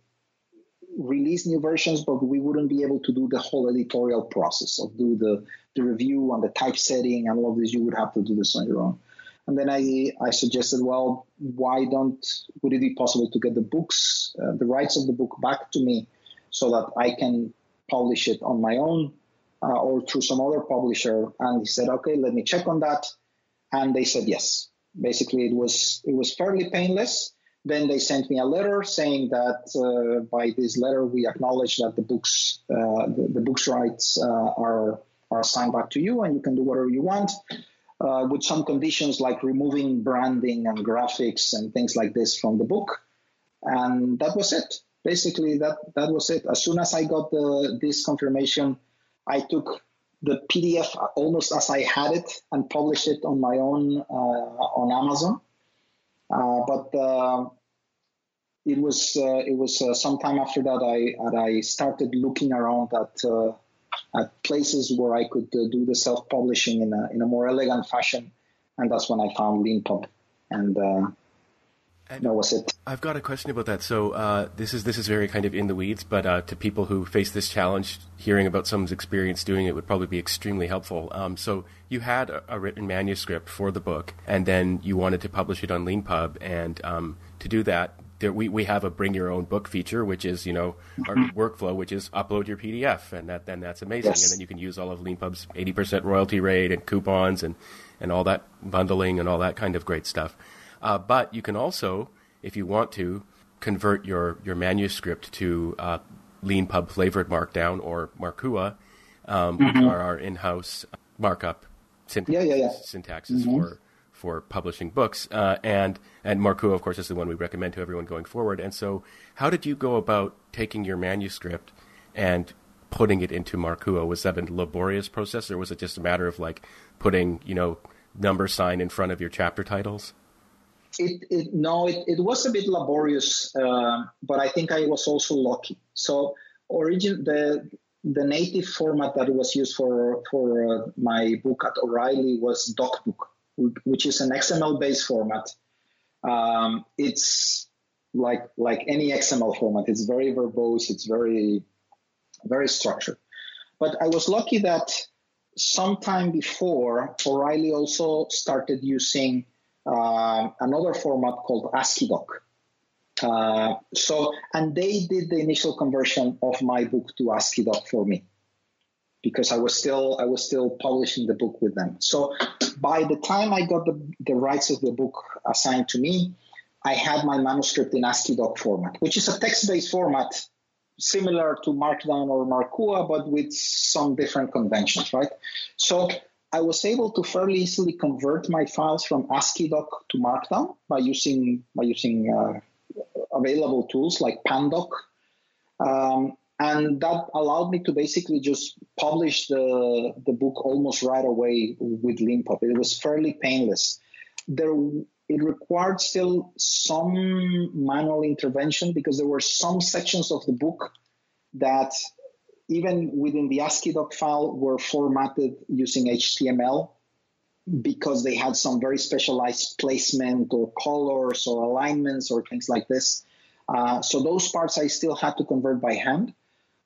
release new versions, but we wouldn't be able to do the whole editorial process of do the the review and the typesetting and all of this. You would have to do this on your own. And then I, I suggested, well, why don't, would it be possible to get the books, uh, the rights of the book back to me so that I can publish it on my own uh, or through some other publisher? And he said, okay, let me check on that. And they said yes. Basically, it was, it was fairly painless. Then they sent me a letter saying that uh, by this letter we acknowledge that the books, uh, the, the, books rights uh, are are assigned back to you, and you can do whatever you want uh, with some conditions like removing branding and graphics and things like this from the book. And that was it. Basically, that, that was it. As soon as I got the, this confirmation, I took the PDF almost as I had it and published it on my own uh, on Amazon. Uh, but uh, it was uh, it was uh, sometime after that I that I started looking around at at places where I could uh, do the self publishing in a, in a more elegant fashion. And that's when I found Leanpub. And, uh, and that was it. I've got a question about that. So uh, this is this is very kind of in the weeds, but uh, to people who face this challenge, hearing about someone's experience doing it would probably be extremely helpful. Um, so you had a, a, written manuscript for the book, and then you wanted to publish it on Leanpub, and um, to do that, there, we, we have a bring your own book feature, which is, you know, our mm-hmm. workflow, which is upload your PDF. And that, then that's amazing. Yes. And then you can use all of Leanpub's 80% royalty rate and coupons and, and all that bundling and all that kind of great stuff. Uh, but you can also, if you want to, convert your, your manuscript to uh, Leanpub flavored markdown or Markua, um, mm-hmm. which are our in-house markup syntax, yeah, yeah, yeah. syntaxes mm-hmm. for for publishing books. Uh, and and Markua, of course, is the one we recommend to everyone going forward. And so, how did you go about taking your manuscript and putting it into Markua? Was that a laborious process, or was it just a matter of like putting, you know, number sign in front of your chapter titles? It, it no, it, it was a bit laborious, uh, but I think I was also lucky. So origin the the native format that was used for for uh, my book at O'Reilly was DocBook, which is an XML based format. Um, it's like like any XML format. It's very verbose. It's very very structured. But I was lucky that sometime before O'Reilly also started using uh, another format called AsciiDoc. Uh, so, and they did the initial conversion of my book to AsciiDoc for me because I was still I was still publishing the book with them. So, by the time I got the, the rights of the book assigned to me, I had my manuscript in AsciiDoc format, which is a text-based format similar to Markdown or Markua, but with some different conventions, right? So I was able to fairly easily convert my files from AsciiDoc to Markdown by using by using uh, available tools like Pandoc. Um, and that allowed me to basically just publish the, the book almost right away with LeanPub. It was fairly painless. There, it required still some manual intervention because there were some sections of the book that even within the AsciiDoc file were formatted using HTML because they had some very specialized placement or colors or alignments or things like this. Uh, so those parts I still had to convert by hand,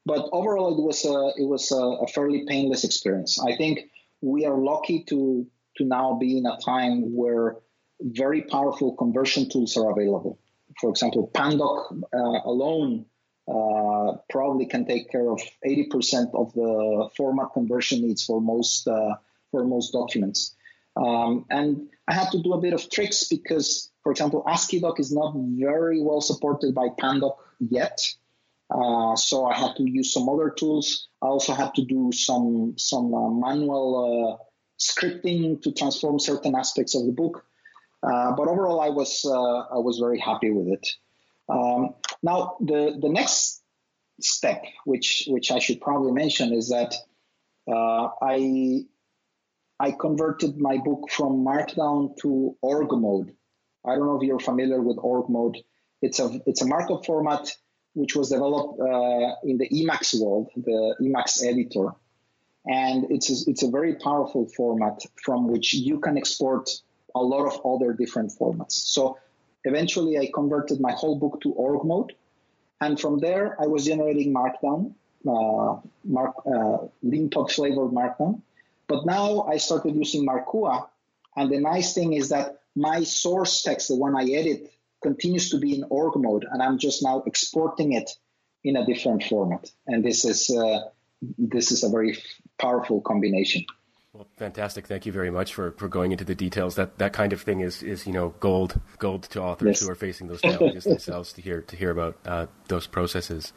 but overall it was a it was a, a, fairly painless experience. I think we are lucky to to now be in a time where very powerful conversion tools are available. For example, Pandoc uh, alone uh, probably can take care of 80% of the format conversion needs for most uh, for most documents. Um, and I had to do a bit of tricks because, for example, AsciiDoc is not very well supported by Pandoc yet. Uh, so I had to use some other tools. I also had to do some some uh, manual uh, scripting to transform certain aspects of the book. Uh, but overall, I was I was very happy with it. Um, now, the the next step, which which I should probably mention, is that I I converted my book from Markdown to org mode. I don't know if you're familiar with org mode. It's a it's a markup format which was developed uh, in the Emacs world, the Emacs editor, and it's a, it's a very powerful format from which you can export a lot of other different formats. So eventually, I converted my whole book to org mode, and from there, I was generating Markdown, uh, mark, uh, flavored Markdown. But now I started using Markua, and the nice thing is that my source text, the one I edit, continues to be in org mode, and I'm just now exporting it in a different format. And this is uh, this is a very powerful combination. Well, fantastic! Thank you very much for, for going into the details. That that kind of thing is, is you know gold gold to authors yes. who are facing those challenges *laughs* themselves to hear to hear about uh, those processes.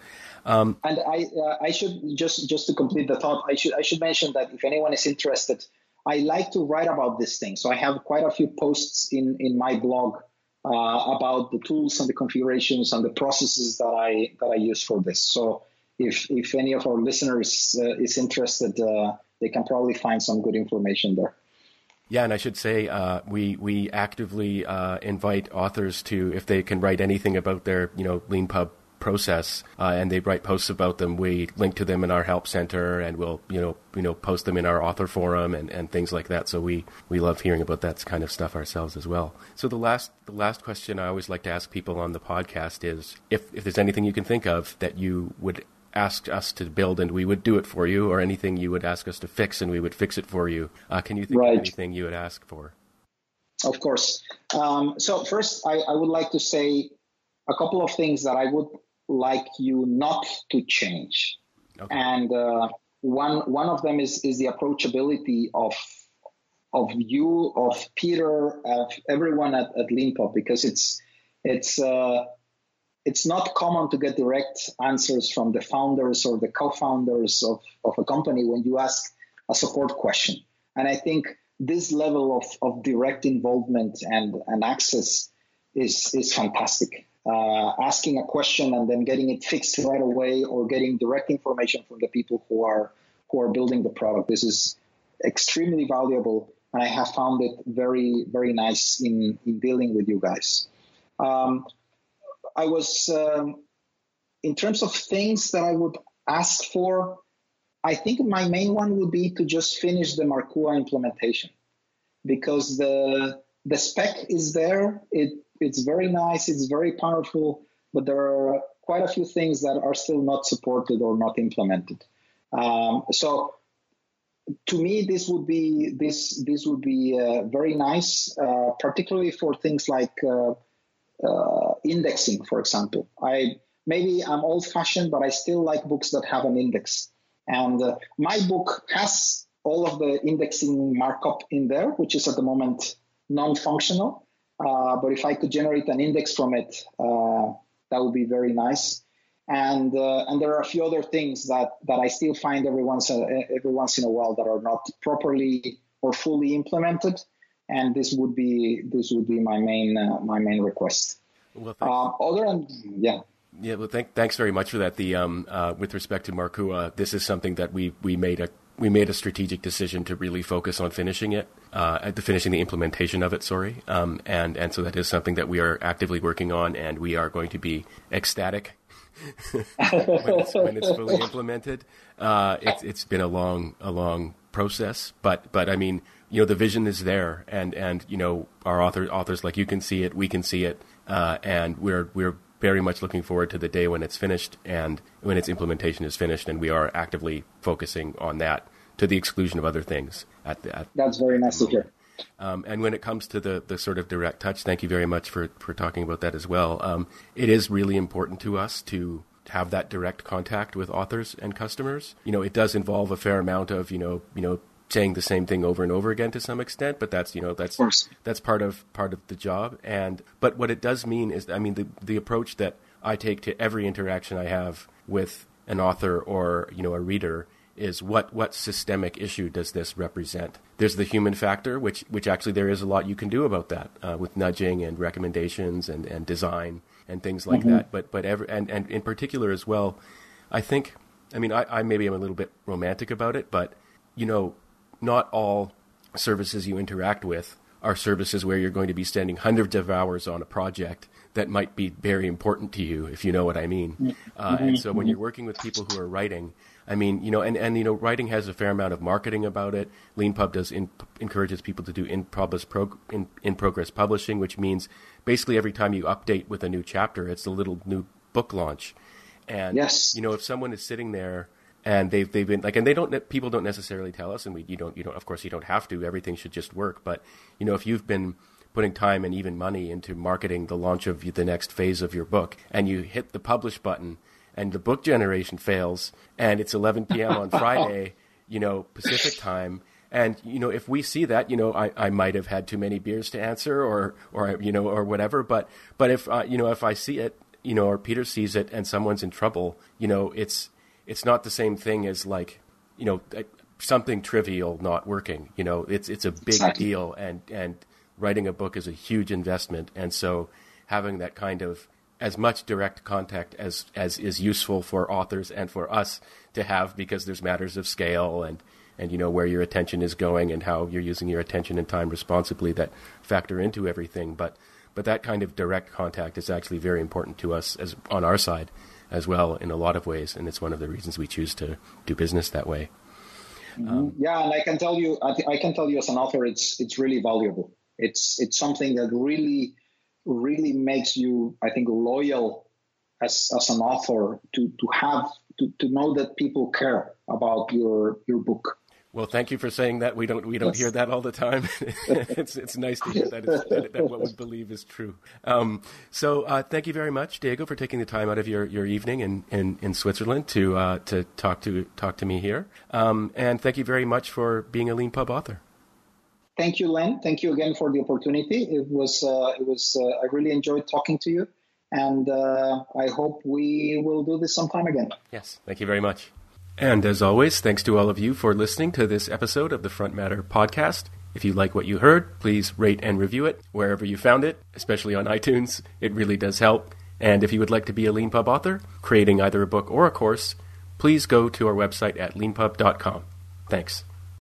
Um, and I uh, I should just just to complete the thought, I should I should mention that if anyone is interested, I like to write about this thing. So I have quite a few posts in in my blog uh, about the tools and the configurations and the processes that I that I use for this. So if if any of our listeners uh, is interested, uh, they can probably find some good information there. Yeah, and I should say uh, we we actively uh, invite authors to if they can write anything about their you know LeanPub process, uh, and they write posts about them. We link to them in our help center, and we'll you know you know post them in our author forum and, and things like that. So we we love hearing about that kind of stuff ourselves as well. So the last the last question I always like to ask people on the podcast is if if there's anything you can think of that you would ask us to build and we would do it for you, or anything you would ask us to fix and we would fix it for you. Uh, can you think right. of anything you would ask for? Of course. Um, so first, I, I would like to say a couple of things that I would like you not to change. Okay. And uh, one one of them is is the approachability of of you, of Peter, of everyone at, at LeanPub, because it's it's uh, it's not common to get direct answers from the founders or the co-founders of, of a company when you ask a support question. And I think this level of, of direct involvement and, and access is is fantastic uh, asking a question and then getting it fixed right away or getting direct information from the people who are who are building the product. This is extremely valuable and I have found it very, very nice in, in dealing with you guys. Um, I was, um, in terms of things that I would ask for, I think my main one would be to just finish the Markua implementation because the the spec is there. It it's very nice. It's very powerful, but there are quite a few things that are still not supported or not implemented. Um, so to me, this would be this this would be uh, very nice, uh, particularly for things like uh, uh indexing, for example. I maybe I'm old-fashioned, but I still like books that have an index. And uh, my book has all of the indexing markup in there, which is at the moment non-functional. Uh, but if I could generate an index from it, that would be very nice and uh, and there are a few other things that that I still find every once every once in a while that are not properly or fully implemented, and this would be this would be my main uh, my main request. Well, uh, other than yeah. Yeah, well, thank, thanks very much for that. The um, uh, with respect to Markua, this is something that we we made a we made a strategic decision to really focus on finishing it, uh, the finishing the implementation of it. Sorry, um, and and so that is something that we are actively working on, and we are going to be ecstatic *laughs* when, it's, when, it's, fully *laughs* implemented. Uh, it's it's been a long a long process, but but I mean, you know, the vision is there, and and you know, our author authors like you can see it, we can see it, uh, and we're we're very much looking forward to the day when it's finished and when its implementation is finished, and we are actively focusing on that to the exclusion of other things. At, the, at That's very nice to hear. Um, and when it comes to the, the sort of direct touch, thank you very much for, for talking about that as well. Um, it is really important to us to have that direct contact with authors and customers. You know, it does involve a fair amount of, you know, you know, saying the same thing over and over again to some extent, but that's, you know, that's that's part of part of the job. And but what it does mean is I mean the the approach that I take to every interaction I have with an author or, you know, a reader is what what systemic issue does this represent? There's the human factor, which which actually there is a lot you can do about that uh, with nudging and recommendations and, and design and things like mm-hmm. that. But but every, and and in particular as well, I think I mean I, I maybe am a little bit romantic about it, but you know, not all services you interact with are services where you're going to be spending hundreds of hours on a project that might be very important to you, if you know what I mean. Mm-hmm. Uh, and so when mm-hmm. you're working with people who are writing, I mean, you know, and, and you know, writing has a fair amount of marketing about it. LeanPub does in, encourages people to do in progress, prog, in, in progress publishing, which means basically every time you update with a new chapter, it's a little new book launch. And yes. you know, if someone is sitting there and they've they've been like, and they don't people don't necessarily tell us, and we you don't you don't of course you don't have to. Everything should just work. But you know, if you've been putting time and even money into marketing the launch of the next phase of your book, and you hit the publish button and the book generation fails and it's 11 p.m. on *laughs* Friday, you know, Pacific time. And, you know, if we see that, you know, I, I might have had too many beers to answer or, or, you know, or whatever. But, but if, uh, you know, if I see it, you know, or Peter sees it and someone's in trouble, you know, it's, it's not the same thing as like, you know, something trivial not working. You know, it's, it's a big exactly. deal and, and writing a book is a huge investment. And so having that kind of, as much direct contact as as is useful for authors and for us to have because there's matters of scale and and you know where your attention is going and how you're using your attention and time responsibly that factor into everything. But but that kind of direct contact is actually very important to us as on our side as well in a lot of ways and it's one of the reasons we choose to do business that way. Um, yeah and i can tell you I, th- I can tell you as an author it's it's really valuable. It's it's something that really really makes you, I think, loyal as, as an author to, to have to, to know that people care about your your book. Well, thank you for saying that. We don't we don't yes. hear that all the time. *laughs* it's it's nice to hear that, that, that what we believe is true. Um, so uh, thank you very much, Diego, for taking the time out of your, your evening in, in, in Switzerland to uh, to talk to talk to me here. Um, and thank you very much for being a Leanpub author thank you, Len. Thank you again for the opportunity. It was uh, it was uh, I really enjoyed talking to you, and uh, I hope we will do this sometime again. Yes, thank you very much. And as always, thanks to all of you for listening to this episode of the Front Matter podcast. If you like what you heard, please rate and review it wherever you found it, especially on iTunes. It really does help. And if you would like to be a LeanPub author, creating either a book or a course, please go to our website at leanpub.com. Thanks.